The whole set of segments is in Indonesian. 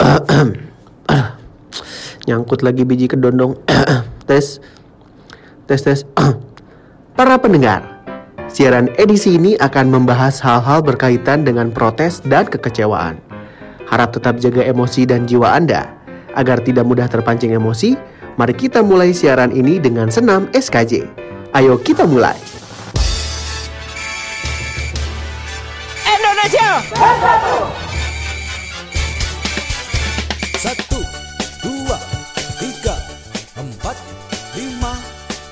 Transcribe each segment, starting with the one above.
Nyangkut lagi biji kedondong. tes. Tes tes. Para pendengar, siaran edisi ini akan membahas hal-hal berkaitan dengan protes dan kekecewaan. Harap tetap jaga emosi dan jiwa Anda agar tidak mudah terpancing emosi. Mari kita mulai siaran ini dengan senam SKJ. Ayo kita mulai. Indonesia Satu, dua, tiga, empat, lima,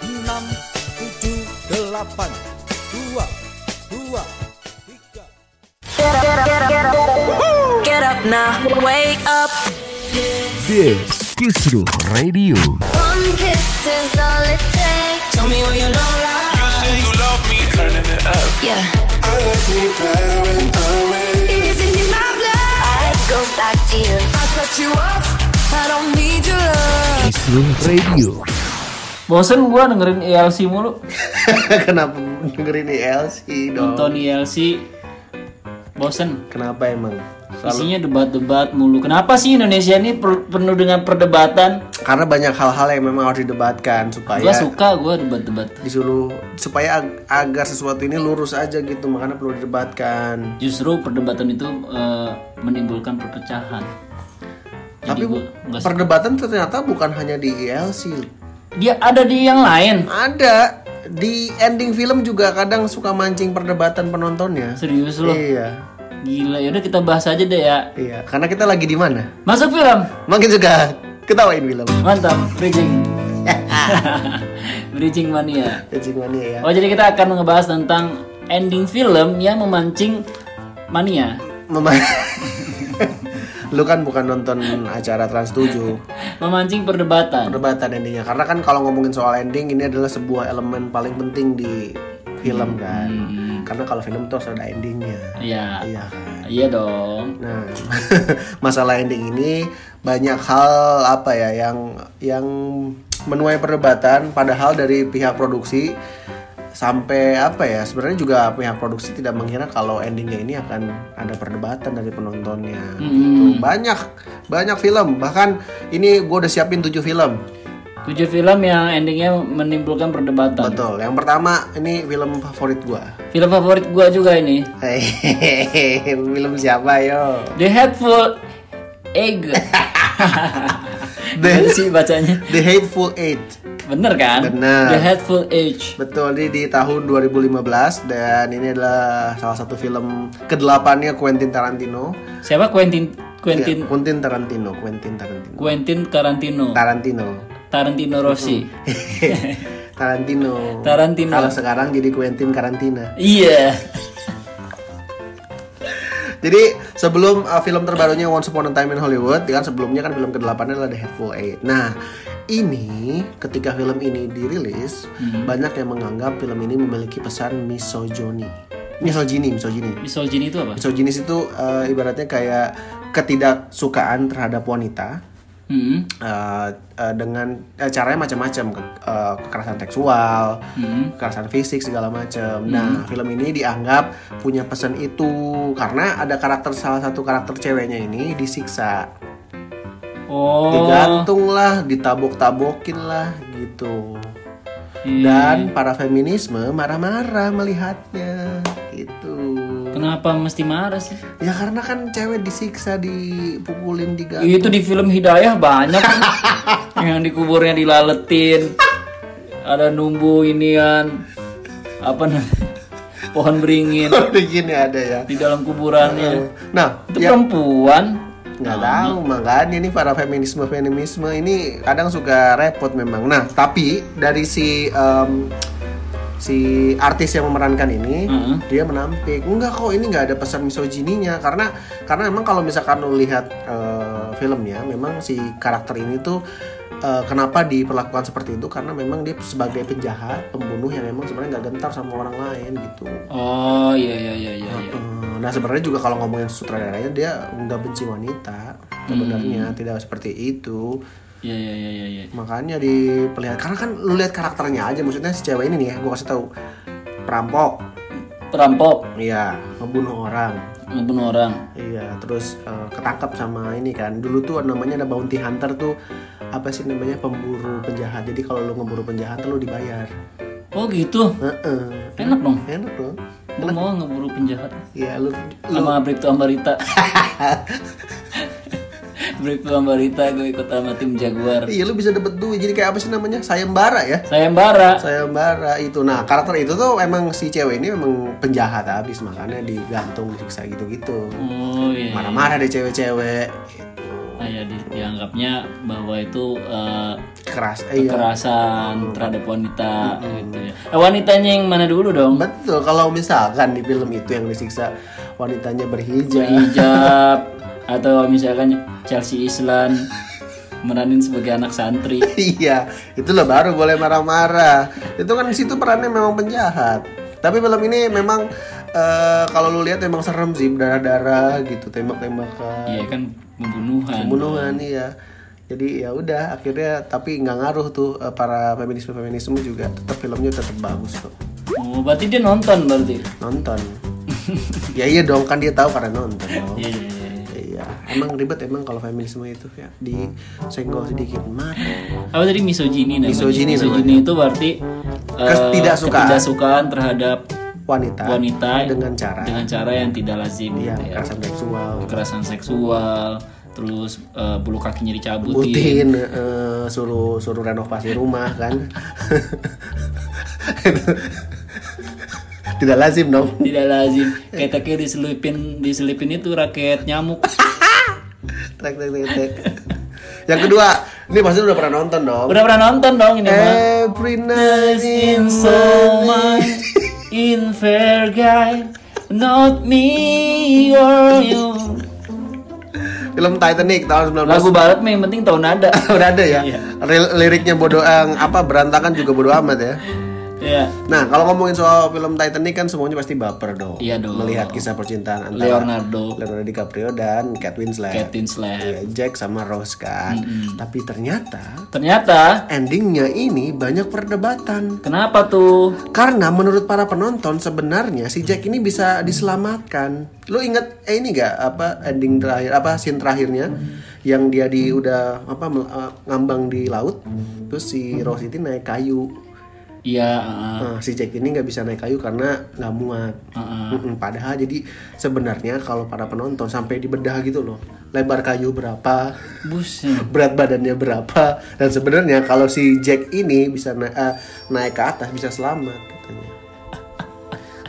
enam, tujuh, delapan, dua, dua, tiga. Get up now, wake up. This Kisruh Radio. One kiss is all it takes. Tell me what you don't like. You say you love me, turning it up. Yeah. Is it Radio. Bosen gua dengerin ELC mulu. Kenapa dengerin ELC dong? Nonton ELC Bosen. Kenapa emang? Selalu Isinya debat-debat mulu. Kenapa sih Indonesia ini per- penuh dengan perdebatan? Karena banyak hal-hal yang memang harus didebatkan supaya Gua suka gua debat-debat. Disuruh supaya ag- agar sesuatu ini lurus aja gitu. Makanya perlu didebatkan. Justru perdebatan itu eh, menimbulkan perpecahan tapi nggak perdebatan ternyata bukan hanya di ELC Dia ada di yang lain. Ada. Di ending film juga kadang suka mancing perdebatan penontonnya. Serius loh iya. Gila yaudah kita bahas aja deh ya. Iya karena kita lagi di mana? Masuk film. Makin suka ketawain film. Mantap Bridging. Bridging mania. Cacing mania ya. Oh jadi kita akan ngebahas tentang ending film yang memancing mania. Mema- lu kan bukan nonton acara Trans 7 Memancing perdebatan. Perdebatan endingnya. Karena kan kalau ngomongin soal ending ini adalah sebuah elemen paling penting di film kan? karena kalau film tuh harus ada endingnya. Iya. Iya kan? Iya dong. Nah masalah ending ini banyak hal apa ya yang yang menuai perdebatan padahal dari pihak produksi sampai apa ya sebenarnya juga pihak produksi tidak mengira kalau endingnya ini akan ada perdebatan dari penontonnya gitu. banyak banyak film bahkan ini gue udah siapin tujuh film Tujuh film yang endingnya menimbulkan perdebatan Betul. Yang pertama ini film favorit gua. Film favorit gua juga ini film siapa yo? The Hateful Egg Gimana sih bacanya The Hateful Eight. Bener kan? Bener. The Hateful Age Betul, ini di tahun 2015 dan ini adalah salah satu film ke-8-nya Quentin Tarantino. Siapa Quentin Quentin Quentin Quentin Tarantino, Quentin Tarantino. Quentin Tarantino Tarantino. Tarantino Rossi Tarantino. Tarantino. Kalau sekarang jadi Quentin karantina. Iya Jadi sebelum uh, film terbarunya Once Upon a Time in Hollywood, kan sebelumnya kan film ke-8 adalah The Hateful Eight. Nah, ini ketika film ini dirilis, banyak yang menganggap film ini memiliki pesan misogyni. Misogyni, misogyni. Misogyny itu apa? Misogynis itu uh, ibaratnya kayak ketidaksukaan terhadap wanita. Hmm. uh, uh, dengan uh, caranya macam-macam ke- uh, kekerasan seksual, kekerasan fisik segala macam. Nah, film ini dianggap punya pesan itu karena ada karakter salah satu karakter ceweknya ini disiksa, Oh digantung lah, ditabok-tabokin lah gitu. iya. Dan para feminisme marah-marah melihatnya gitu. Kenapa mesti marah sih? Ya karena kan cewek disiksa, dipukulin, digantung. Itu di film Hidayah banyak yang dikuburnya dilaletin. Ada numbu inian apa namanya? Pohon beringin Begini ada ya. di dalam kuburannya. Nah, Itu ya, perempuan. nggak tahu makanya ini para feminisme feminisme ini kadang suka repot memang nah tapi dari si em, si artis yang memerankan ini Mm-hmm. dia menampik. Enggak kok ini nggak ada pesan misogininya karena karena memang kalau misalkan lu lihat eh, filmnya memang si karakter ini tuh eh, kenapa diperlakukan seperti itu? Karena memang dia sebagai penjahat pembunuh yang memang sebenarnya nggak gentar sama orang lain gitu. Oh iya iya iya iya. Eh, Nah sebenarnya juga kalau ngomongin sutradaranya dia nggak benci wanita sebenarnya. Tidak seperti itu. Iya iya iya iya. iya. Makanya diperlihat karena kan lu lihat karakternya aja maksudnya si cewek ini nih ya gue kasih tahu perampok perampok Iya, ngebunuh orang. ngebunuh orang Iya, terus eh, ketangkap sama ini kan. Dulu tuh namanya ada bounty hunter tuh apa sih namanya pemburu penjahat. Jadi kalau lu ngeburu penjahat lu dibayar. oh gitu Heeh. enak dong Enak dong. gue mau ngeburu penjahat Iya, lu sama Bribtu Ambarita Bribtu Ambarita gue ikut sama tim Jaguar Iya, lu bisa dapet duit. Jadi kayak apa sih namanya? Sayembara ya. sayembara Sayembara itu. Nah, karakter itu tuh emang si cewek ini memang penjahat habis makanya digantung siksa gitu-gitu. oh iya Marah-marah deh cewek-cewek. Gitu. nah, ya di- dianggapnya bahwa itu eh, Keras. Eh, iya. kekerasan terhadap wanita gitu ya eh, wanitanya yang mana dulu dong Betul, kalau misalkan di film itu yang disiksa wanitanya berhijab. hijab atau misalkan Chelsea Islan meranin sebagai anak santri iya, itulah baru boleh marah-marah. Itu kan di situ perannya memang penjahat. Tapi film ini memang eh, kalau lu lihat memang serem sih, darah-darah gitu, tembak-tembakan, iya kan pembunuhan pembunuhan iya. Jadi ya udah akhirnya tapi nggak ngaruh tuh eh, para feminisme-feminisme juga tetap filmnya tetap bagus tuh. oh berarti dia nonton berarti Nonton. ya iya dong kan dia tahu karena nonton iya iya, iya. Emang ribet emang kalau feminisme itu ya di senggol sedikit marah. apa tadi misogini namanya Misogyny Misogyny itu berarti eh, Ketidaksukaan. ketidaksukaan terhadap Wanita, wanita dengan cara dengan cara yang tidak lazim iya, gitu ya. kekerasan seksual, kekerasan seksual terus eh, bulu kakinya dicabutin butin, eh, suruh suruh renovasi rumah kan. Tidak lazim dong. tidak lazim keteknya diselipin diselipin itu raket nyamuk Trek, trek, trek, trek. Yang kedua, ini pasti udah pernah nonton dong. udah pernah nonton dong ini mah Every night in so much in fair guy not me or you film Titanic tahun 19 lagu barat mah yang penting tahu nada udah ada ya. Iya. Ril- Liriknya bodoh yang apa berantakan juga bodoh amat ya. Ya Nah, kalau ngomongin soal film Titanic kan semuanya pasti baper dong. Iya dong. Melihat kisah percintaan antara Leonardo Leonardo DiCaprio dan Kate Winslet. Kate Winslet Iya, Jack sama Rose kan. Tapi ternyata ternyata endingnya ini banyak perdebatan. kenapa tuh Karena menurut para penonton sebenarnya si Jack ini bisa diselamatkan. Lu inget eh ini gak apa ending terakhir apa scene terakhirnya yang dia di udah apa eh, ngambang di laut terus si Rose itu naik kayu. Iya uh, Nah, si Jack ini nggak bisa naik kayu karena nggak muat. uh, Mm-mm, padahal jadi sebenarnya kalau para penonton sampai dibedah gitu loh, lebar kayu berapa, buset berat badannya berapa, dan sebenarnya kalau si Jack ini bisa na- eh, naik ke atas bisa selamat katanya.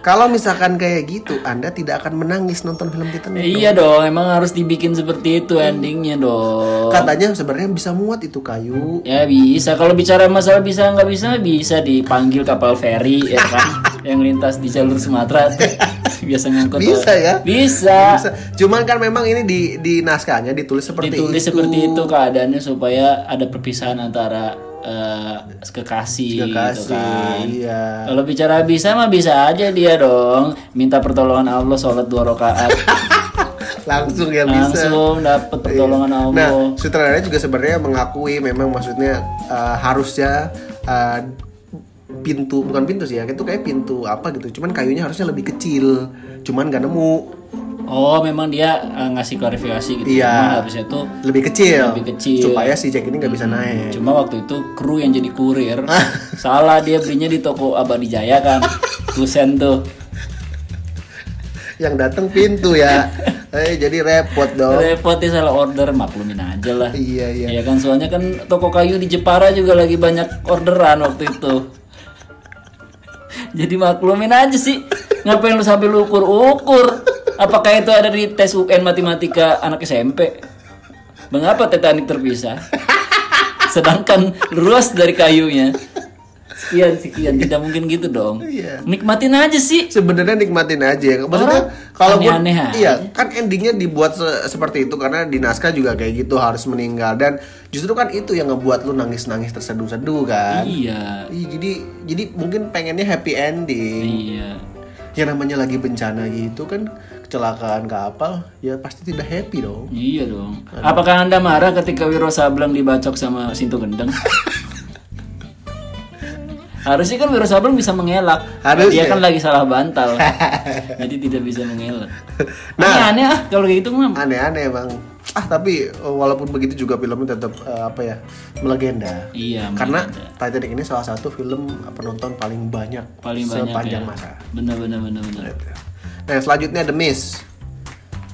Kalau misalkan kayak gitu, Anda tidak akan menangis nonton film Titanic. iya dong emang harus dibikin seperti itu endingnya dong Katanya sebenarnya bisa muat itu kayu. Ya bisa. Kalau bicara masalah bisa nggak bisa bisa dipanggil kapal feri ya kan yang lintas di jalur Sumatera biasa ngangkut. Bisa ya? Bisa. Bisa. Cuman kan memang ini di di naskahnya ditulis seperti Ditulis itu. seperti itu keadaannya supaya ada perpisahan antara eh, kekasih, Kekasih, gitu kan. iya. Kalau bicara bisa mah bisa aja dia dong. Minta pertolongan Allah sholat dua rakaat. Langsung ya bisa. Langsung dapat pertolongan Allah. Nah, sutradara juga sebenarnya mengakui memang maksudnya uh, harusnya uh, pintu bukan pintu sih ya, itu kayak pintu apa gitu. Cuman kayunya harusnya lebih kecil. Cuman gak nemu. Oh, memang dia eh, ngasih klarifikasi gitu. Iya. Memang harusnya tuh Lebih kecil. Lebih kecil. Supaya si Jack ini nggak bisa naik. Cuma waktu itu kru yang jadi kurir salah dia belinya di toko Abadi Jaya kan. Kusen tuh. Yang datang pintu ya. eh jadi repot dong. Repot ya salah order maklumin aja lah. Iya, iya. Ya kan soalnya kan toko kayu di Jepara juga lagi banyak orderan waktu itu. Jadi maklumin aja sih. Ngapain lu sampai lu ukur-ukur? Apakah itu ada di tes UN matematika anak SMP? Mengapa Titanic terpisah? Sedangkan luas dari kayunya. Sekian sekian tidak mungkin gitu dong. Iya. Nikmatin aja sih. Sebenarnya nikmatin aja. Maksudnya kalau aneh-aneh aja. iya kan endingnya dibuat se- seperti itu karena di naskah juga kayak gitu harus meninggal dan justru kan itu yang ngebuat lu nangis-nangis terseduh-seduh kan. Iya. Iya, jadi jadi mungkin pengennya happy ending. Iya. Yang namanya lagi bencana gitu kan kecelakaan kapal ya pasti tidak happy dong. Iya dong. Apakah anda marah ketika Wiro Sableng dibacok sama Sinto Gendeng? Harusnya kan Wiro Sableng bisa mengelak. Harusnya. Dia kan lagi salah bantal. Jadi tidak bisa mengelak. Nah. Nah, aneh ah kalau gitu mah. Aneh-aneh bang. Ah tapi eh, walaupun begitu juga filmnya tetap eh, apa ya melegenda. Iya, Karena melegenda. Titanic ini salah satu film penonton paling banyak paling banyak sepanjang ya. masa. Bener bener bener bener. Nah selanjutnya The Mist.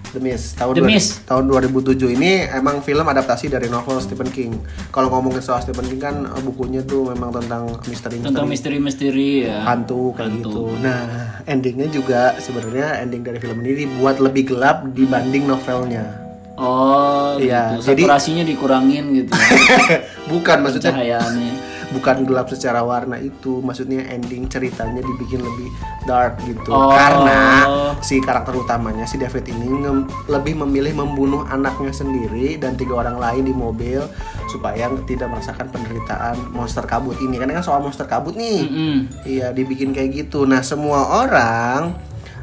The Mist tahun The Mist. tahun 2007 ini emang film adaptasi dari novel Stephen King. Kalau ngomongin soal Stephen King kan eh, bukunya tuh memang tentang misteri Tentang misteri-misteri ya. hantu kayak Hantu. gitu. Nah, endingnya juga sebenarnya ending dari film ini dibuat lebih gelap dibanding novelnya. Oh, Iya, gitu. jadi- Saturasinya dikurangin gitu. Bukan maksudnya Cahayaannya. bukan gelap secara warna itu, maksudnya ending ceritanya dibikin lebih dark gitu. Oh. Karena si karakter utamanya si David ini lebih memilih membunuh anaknya sendiri dan tiga orang lain di mobil supaya tidak merasakan penderitaan monster kabut ini. Karena kan soal monster kabut nih. Mm-mm. Iya dibikin kayak gitu. Nah semua orang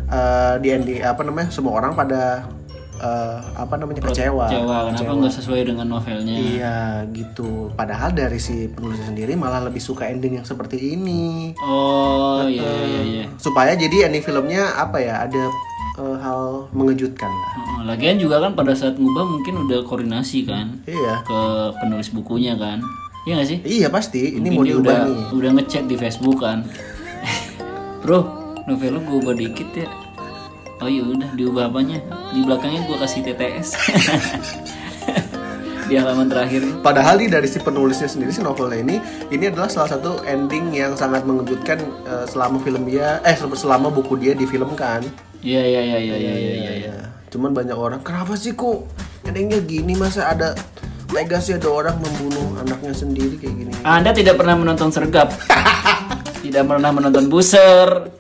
eh, di ending apa namanya semua orang pada eh, apa namanya kecewa. Kecewa, kenapa nggak sesuai dengan novelnya? Iya gitu. Padahal dari si penulisnya sendiri malah lebih suka ending yang seperti ini. Oh, iya iya iya. Supaya jadi ending filmnya apa ya ada eh, hal mengejutkan lah. Lagian juga kan pada saat ngubah mungkin udah koordinasi kan Iya. ke penulis bukunya kan. Iya gak sih? Iya pasti. Ini Mungkin mau diubah udah nih. udah ngechat di Facebook kan. Bro, novel lu gue ubah dikit ya. Oh iya udah diubah apanya? Di belakangnya gue kasih TTS. di halaman terakhir. Padahal nih dari si penulisnya sendiri si novelnya ini ini adalah salah satu ending yang sangat mengejutkan eh, selama film dia eh selama buku dia difilmkan. Iya iya iya iya iya iya. iya. Iya. Cuman banyak orang kenapa sih kok endingnya gini masa ada tega sih ada orang membunuh anaknya sendiri kayak gini. Anda tidak pernah menonton Sergap. tidak pernah menonton Buser.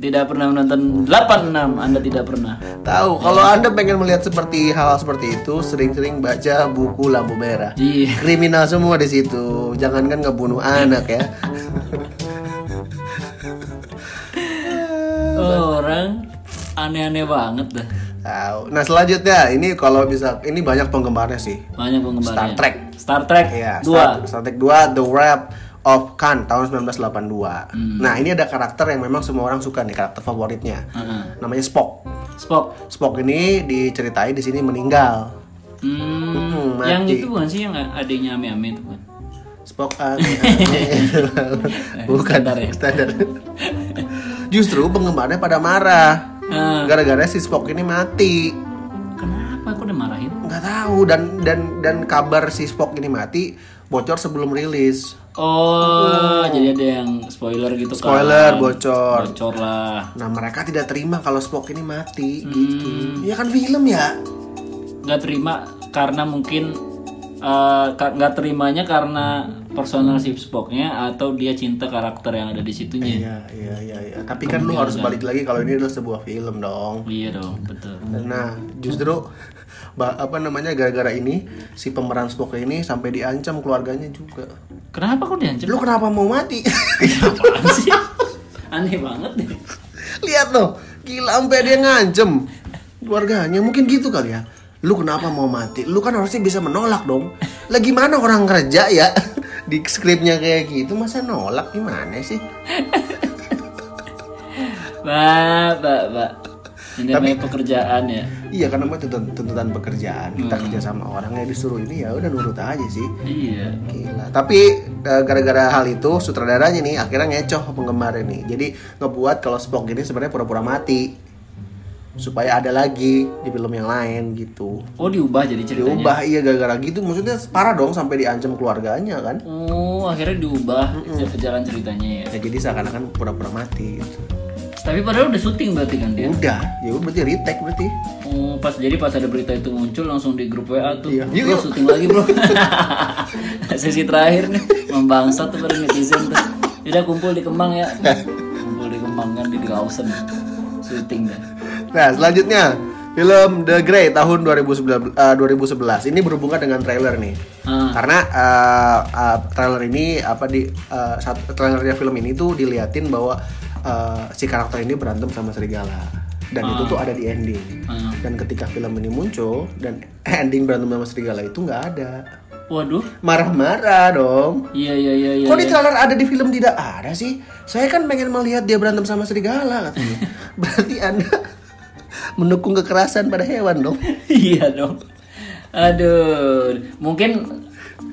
Tidak pernah menonton 86. Anda tidak pernah. Tahu, kalau Anda pengen melihat seperti hal seperti itu, sering-sering baca buku lampu merah. Iya. Kriminal semua di situ. Jangankan ngebunuh anak ya. Oh, orang aneh-aneh banget dah. Tahu. Nah, selanjutnya ini kalau bisa ini banyak penggemarnya sih. Banyak penggemarnya. Star Trek. Star Trek Iya, 2. Star, Star Trek 2 The Wrath of Khan tahun 1982. Hmm. Nah, ini ada karakter yang memang semua orang suka nih, karakter favoritnya. Heeh. Namanya Spock. Spock. Spock ini diceritain di sini meninggal. Hmm, Hmm, yang mati. itu bukan sih yang adanya ame-ame itu bukan? Spock aneh-aneh. Bukan Standar ya? standar. Justru penggemarnya pada marah. Ah. Gara-gara si Spock ini mati. Kenapa aku udah marahin? Nggak tahu dan dan dan kabar si Spock ini mati bocor sebelum rilis. Oh, jadi ada yang spoiler gitu kan? Spoiler, bocor. Bocor lah. Nah, mereka tidak terima kalau Spock ini mati Hmm. gitu. Ya kan film ya. Nggak terima karena mungkin eh, nggak terimanya karena personal si Spocknya atau dia cinta karakter yang ada di situnya. Iya, iya, iya, iya. Tapi kan lu harus balik lagi kalau ini adalah sebuah film dong. Iya dong, betul. Nah, justru ba- apa namanya gara-gara ini si pemeran Spock ini sampai diancam keluarganya juga. Kenapa kok diancam? Lu kenapa mau mati? Apaan sih? Aneh banget deh. Lihat loh, gila sampai dia ngancem keluarganya. Mungkin gitu kali ya. Lu kenapa mau mati? Lu kan harusnya bisa menolak dong. Lah gimana orang kerja ya? Di skripnya kayak gitu masa nolak gimana sih? Mbak, mbak, mbak. Ini namanya pekerjaan ya. Iya karena namanya tuntutan, tuntutan pekerjaan. Kita kerja sama orang yang disuruh ini ya udah nurut aja sih. Iya. Gila. Tapi eh, gara-gara hal itu sutradaranya nih akhirnya ngecoh penggemar ini. Jadi ngebuat kalau Spock ini sebenarnya pura-pura mati supaya ada lagi di film yang lain gitu. Oh diubah jadi ceritanya. Diubah iya gara-gara gitu. Maksudnya parah dong sampai diancam keluarganya kan. Oh akhirnya diubah jalan ceritanya ya. Ya, jadi seakan-akan pura-pura mati gitu. Tapi padahal udah syuting berarti kan dia. Udah, ya udah berarti retake berarti. Oh pas jadi pas ada berita itu muncul langsung di grup WA tuh. Iya. Yuk, syuting lagi bro. Sesi terakhir nih membangsat tuh pada netizen tuh. Udah kumpul di Kemang ya. Kumpul di Kemang kan di Gausen. Syuting dah. Nah, selanjutnya film The Grey tahun 2011 eh, 2011. Ini berhubungan dengan trailer nih. Ah. Karena eh, eh, trailer ini apa di saat trailernya film ini tuh diliatin bahwa eh, si karakter ini berantem sama serigala. Dan itu tuh ada di ending. Ah. Dan ketika film ini muncul dan ending berantem sama serigala itu nggak ada. Waduh. Marah-marah dong. Iya iya iya iya. Kok di iya. trailer ada di film tidak ada sih? Saya kan pengen melihat dia berantem sama serigala katanya. Berarti Anda mendukung kekerasan pada hewan dong. iya dong. Aduh, mungkin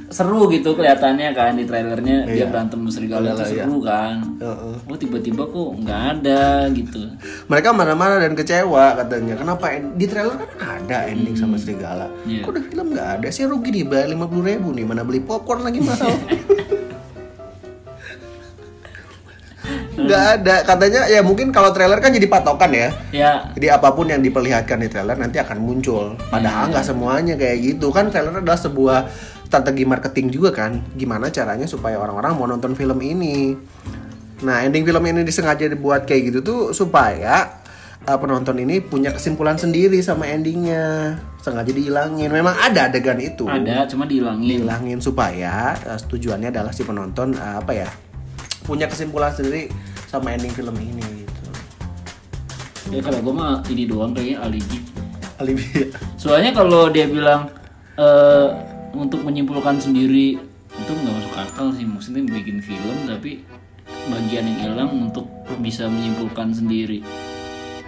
seru gitu kelihatannya kan di trailernya dia berantem serigala itu seru kan. Heeh. Oh tiba-tiba kok nggak ada gitu. Mereka marah-marah dan kecewa katanya. Kenapa en- di trailer kan ada ending sama serigala? Iya. Kok di film nggak ada? Saya rugi nih bayar lima ribu nih. Mana beli popcorn lagi mahal? Nggak ada. Katanya ya mungkin kalau trailer kan jadi patokan ya. Ya Jadi apa pun yang diperlihatkan di trailer nanti akan muncul. Padahal nggak semuanya kayak gitu kan. Trailer adalah sebuah strategi marketing juga kan. Gimana caranya supaya orang-orang mau nonton film ini. Nah ending film ini disengaja dibuat kayak gitu tuh supaya uh, penonton ini punya kesimpulan sendiri sama endingnya. Sengaja dihilangin. Memang ada adegan itu. ada cuma dihilangin. Dihilangin supaya uh, tujuannya adalah si penonton uh, apa ya punya kesimpulan sendiri sama ending film ini gitu. Ya kalau gue mah ini doang kayaknya alibi. Alibi. Soalnya kalau dia bilang untuk menyimpulkan sendiri itu nggak masuk akal sih maksudnya bikin film tapi bagian yang hilang untuk bisa menyimpulkan sendiri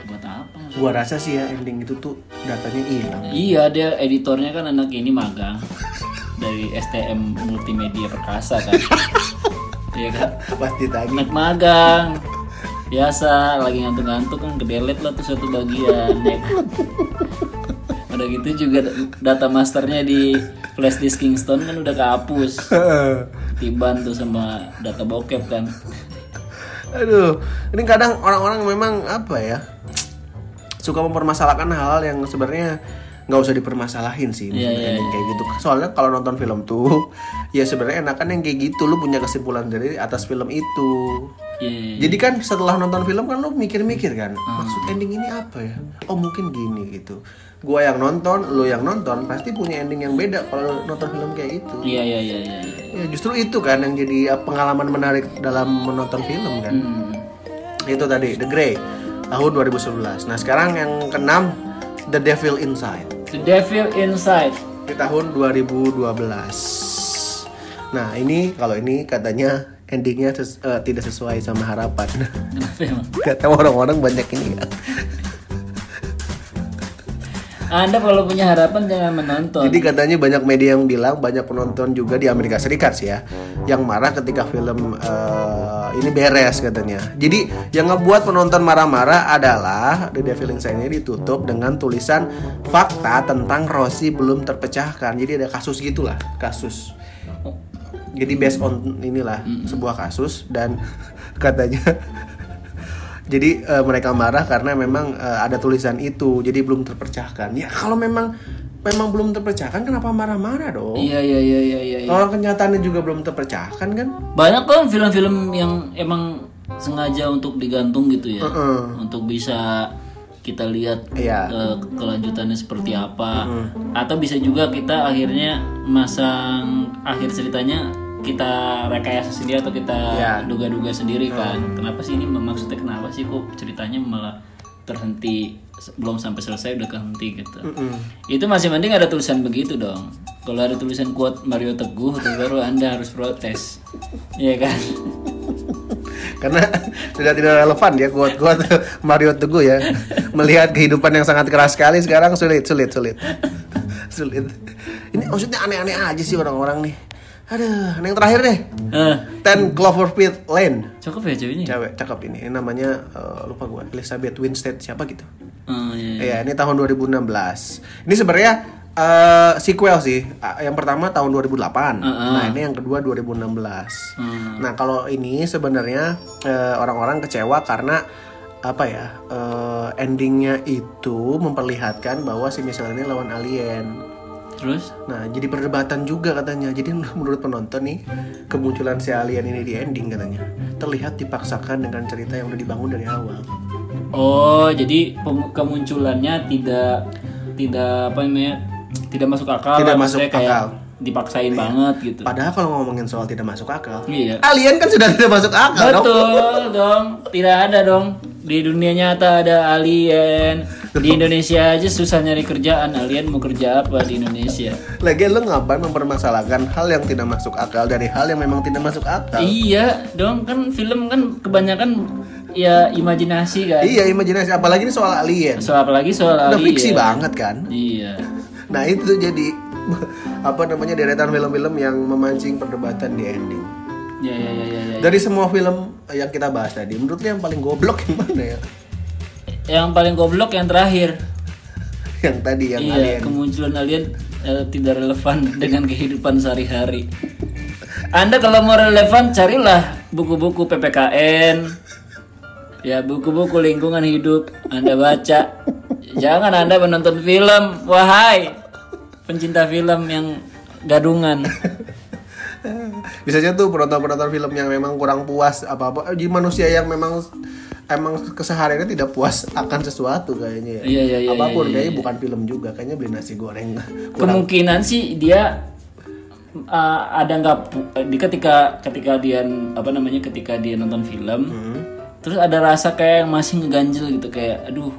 buat apa maksudnya? Gua rasa sih ya ending itu tuh datanya hilang. Iya dia editornya kan anak ini magang dari STM Multimedia Perkasa kan Iya kan Pas ditagi. anak magang biasa lagi ngantuk-ngantuk kan kedelet lah tuh satu bagian ya kan? udah gitu juga data masternya di flash disk Kingston kan udah kehapus tiban tuh sama data bokep kan Aduh, ini kadang orang-orang memang apa ya suka mempermasalahkan hal yang sebenarnya nggak usah dipermasalahin sih Iya, iya, ending kayak gitu. Soalnya kalau nonton film tuh ya sebenarnya enakan yang kayak gitu lu punya kesimpulan dari atas film itu. Iya, Jadi kan setelah nonton film kan lu mikir-mikir kan Ah. maksud ending ini apa ya? Oh mungkin gini gitu. Gua yang nonton, lu yang nonton pasti punya ending yang beda kalau nonton film kayak gitu. iya iya iya iya. Ya justru itu kan yang jadi uh, pengalaman menarik dalam menonton film kan. Hmm. Itu tadi The Grey tahun 2011. Nah, sekarang yang keenam The Devil Inside The Devil Inside di tahun 2012. Nah, ini kalau ini katanya endingnya ses- eh, tidak sesuai sama harapan. kenapa emang Kata orang-orang banyak ini ya. Anda kalau punya harapan jangan menonton Jadi katanya banyak media yang bilang banyak penonton juga di Amerika Serikat sih ya yang marah ketika film eh, ini beres katanya. Jadi yang ngebuat penonton marah-marah adalah The Devil Inside ini ditutup dengan tulisan fakta tentang Rossi belum terpecahkan. Jadi ada kasus gitulah, kasus. Jadi based on inilah sebuah kasus dan katanya jadi eh, mereka marah karena memang eh, ada tulisan itu, jadi belum terpecahkan. Ya kalau memang memang belum terpecahkan, kenapa marah-marah dong? iya iya iya iya iya iya. Orang kenyataannya juga belum terpecahkan kan? banyak kan film-film yang emang sengaja untuk digantung gitu ya untuk bisa kita lihat Iya. eh, kelanjutannya seperti apa atau bisa juga kita akhirnya masang akhir ceritanya kita rekayasa sendiri atau kita Iya. duga-duga sendiri kan kenapa sih ini maksudnya kenapa sih kok ceritanya malah terhenti belum sampai selesai udah kehenti gitu itu masih mending ada tulisan begitu dong kalau ada tulisan quote Mario Teguh itu baru anda harus protes Iya kan Karena sudah tidak relevan ya kuat-kuat Mario Teguh ya. Melihat kehidupan yang sangat keras sekali sekarang sulit, sulit, sulit. Sulit. Ini maksudnya aneh-aneh aja sih orang-orang nih. Aduh, yang terakhir deh. Eh, Ten Cloverfield Lane. cakep ya ceweknya Cewek cakep ini. Ini namanya eh, lupa gue. Elizabeth Winstead siapa gitu. Oh, iya, iya. Ini tahun 2016. Ini sebenarnya eh, sequel sih. Yang pertama tahun 2008. Nah, ini yang kedua 2016. Hmm. Nah, kalau ini sebenarnya eh, orang-orang kecewa karena apa ya? eh, endingnya itu memperlihatkan bahwa si Michelle ini lawan alien. Terus Nah, jadi perdebatan juga katanya. Jadi menurut penonton nih, kemunculan si alien ini di ending katanya terlihat dipaksakan dengan cerita yang udah dibangun dari awal. oh jadi kemunculannya tidak tidak apa namanya tidak masuk akal Tidak masuk maksudnya kayak akal. dipaksain banget gitu Padahal kalau ngomongin soal tidak masuk akal, iya alien kan sudah tidak masuk akal dong. betul dong tidak ada dong di dunia nyata ada alien Di Indonesia aja susah nyari kerjaan. Alien mau kerja apa di Indonesia? Lagian lo ngapain mempermasalahkan hal yang tidak masuk akal dari hal yang memang tidak masuk akal? Iya, dong kan film kan kebanyakan ya imajinasi kan. Iya, imajinasi apalagi ini soal alien. Soal apalagi soal Udah alien. fiksi banget kan? Iya. Nah, itu jadi apa namanya deretan film-film yang memancing perdebatan di ending. Ya ya ya ya. ya. Dari semua film yang kita bahas tadi, menurut lo yang paling goblok yang mana ya? Yang paling goblok yang terakhir. Yang tadi yang iya, alien. kemunculan alien eh, tidak relevan dengan kehidupan sehari-hari. Anda kalau mau relevan carilah buku-buku PPKN. Ya, buku-buku lingkungan hidup Anda baca. Jangan Anda menonton film, wahai pencinta film yang gadungan. Biasanya tuh penonton-penonton film yang memang kurang puas apa-apa, jadi manusia yang memang emang kesehariannya tidak puas akan sesuatu kayaknya ya. Iya, iya, iya, Apa pun iya, kayaknya bukan film juga, kayaknya beli nasi goreng. Kemungkinan sih dia uh, ada nggak pu- di ketika ketika dia apa namanya ketika dia nonton film terus ada rasa kayak yang masih ngeganjel gitu kayak aduh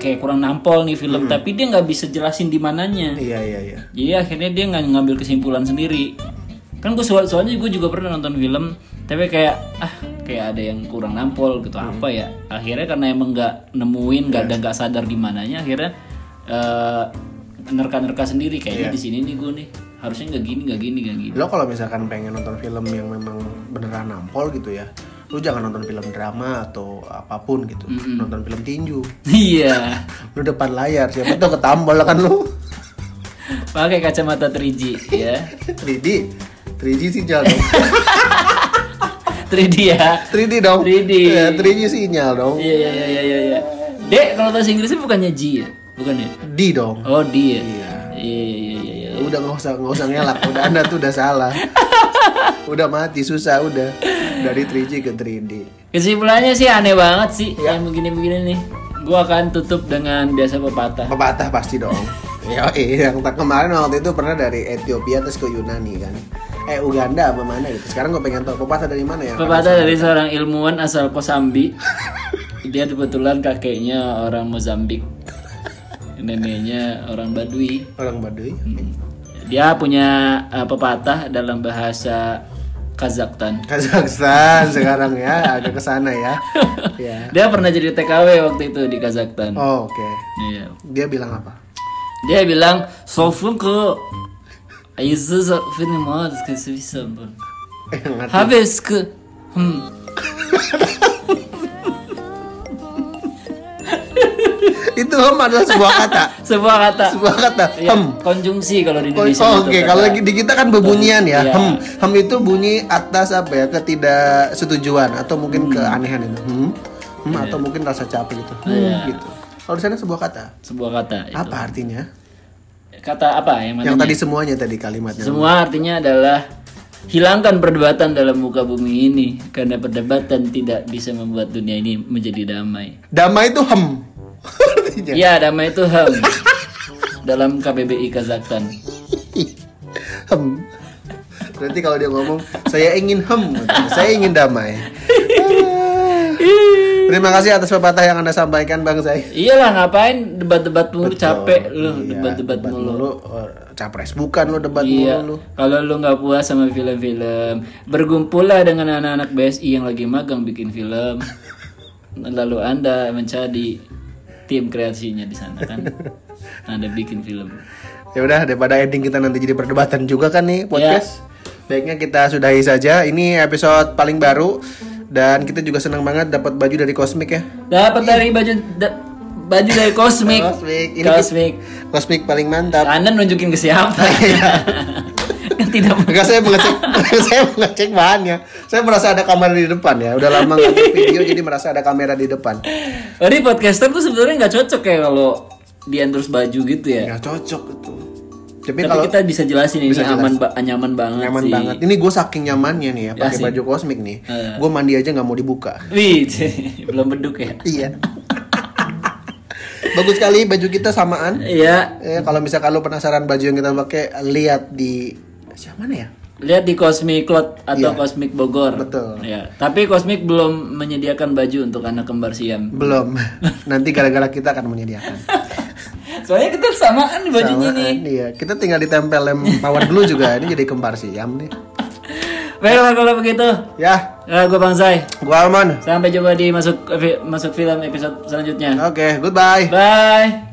kayak kurang nampol nih film tapi dia nggak bisa jelasin di mananya. Iya iya iya. jadi akhirnya dia nggak ngambil kesimpulan sendiri kan gue soal soalnya gue juga pernah nonton film tapi kayak ah kayak ada yang kurang nampol gitu apa ya? Akhirnya karena emang nggak nemuin nggak ada nggak sadar di mananya akhirnya eh, nerka-nerka sendiri kayaknya di sini nih gue nih harusnya nggak gini nggak gini nggak gini. Lo kalau misalkan pengen nonton film yang memang beneran nampol gitu ya, lu jangan nonton film drama atau apa pun gitu, nonton film tinju. iya. Lu depan layar, siapa tuh ketambol kan lu. pakai kacamata 3G ya. 3D, 3G sinyal dong. 3D ya 3D dong. 3D. Ya, 3G sinyal dong. iya iya iya iya iya dek kalau bahasa Inggrisnya bukannya G ya bukan ya D dong. oh D ya Iya. iya iya iya iya Udah nggak usah nggak usah ngelak, udah anda tuh udah salah. udah mati susah udah dari 3G ke 3D. Kesimpulannya sih aneh banget sih Iya. yang begini-begini nih. Gua akan tutup dengan biasa pepatah. Pepatah pasti dong. Ya, yang kemarin waktu itu pernah dari Ethiopia terus ke Yunani kan. Eh Uganda apa mana gitu. Sekarang gue pengen tahu pepatah dari mana ya? Pepatah dari seorang ilmuwan asal Kosambi. Dia kebetulan kakeknya orang Mozambik. Neneknya orang Badui. Orang Baduy. Dia punya uh, pepatah dalam bahasa Kazakhstan. Kazakhstan sekarang ya, agak ke sana ya. ya. Dia pernah jadi TKW waktu itu di Kazakhstan. Oh, Oke. Iya. Dia bilang apa? Dia bilang, "Sofun ke Aizu fini mod ke Switzerland." Eh, ngerti. Habis ke hmm. Itu hem adalah sebuah kata. sebuah kata. sebuah kata. Ya, Hem. konjungsi kalau di Indonesia. oh, Oke, kata. kalau lagi di kita kan bebunyian ya. Iya. Hem. Hem itu bunyi atas apa ya? Ketidaksetujuan atau mungkin keanehan itu. Hmm. Hmm, atau mungkin rasa capek gitu. Hmm, Iya. gitu. Kalau di sana sebuah kata. sebuah kata itu. Apa artinya? Kata apa yang Yang mananya? tadi semuanya tadi kalimatnya. Semua artinya adalah hilangkan perdebatan dalam muka bumi ini karena perdebatan tidak bisa membuat dunia ini menjadi damai. Damai itu hem. Iya, damai itu ham. dalam KBBI Kazakhstan. hem. Berarti kalau dia ngomong, saya ingin hem, saya ingin damai. Terima kasih atas pepatah yang anda sampaikan bang saya. Iyalah ngapain debat-debat mulu capek lu Iya, debat-debat mulu. Lu eh, capres bukan lu debat Iya, mulu lu. kalau lu nggak puas sama film-film, bergumpullah dengan anak-anak BSI yang lagi magang bikin film. Lalu Anda mencari tim kreasinya di sana kan. Anda bikin film. Ya udah daripada ending kita nanti jadi perdebatan juga kan nih podcast. Iya. Baiknya kita sudahi saja. Ini episode paling baru dan kita juga senang banget dapat baju dari Cosmic ya. Dapat dari baju da- baju dari Cosmic. Cosmic. Ini Cosmic. Cosmic paling mantap. Anda nunjukin ke siapa? kan tidak Enggak saya mengecek saya mengecek bahannya. Saya merasa ada kamera di depan ya. Udah lama nggak video jadi merasa ada kamera di depan. Oh, ini podcaster tuh sebenarnya nggak cocok ya kalau di endorse baju gitu ya. Nggak cocok itu. Tapi Tapi kalau kita bisa jelasin ini Bisa aman ba- nyaman banget nyaman sih. banget. Ini gue saking nyamannya nih ya pakai Asik. baju Cosmic nih. Iya. Gue mandi aja nggak mau dibuka. Wih, belum beduk ya. Iya. Bagus sekali baju kita samaan. Iya, Eh, kalau misalkan lo penasaran baju yang kita pakai, lihat di siapa mana ya? lihat di Cosmic Cloud atau Iya. Cosmic Bogor. Betul. Ya, tapi Cosmic belum menyediakan baju untuk anak kembar Siam. Belum. Nanti gara-gara kita akan menyediakan. Soalnya kita samaan nih bajunya nih. Samaan, Iya, kita tinggal ditempel lem power glue juga. Ini jadi kembar siam nih. Baiklah kalau begitu. Ya, Ya, gue Bang Zai. gua Alman. Sampai jumpa di masuk masuk film episode selanjutnya. Oke, goodbye. Bye.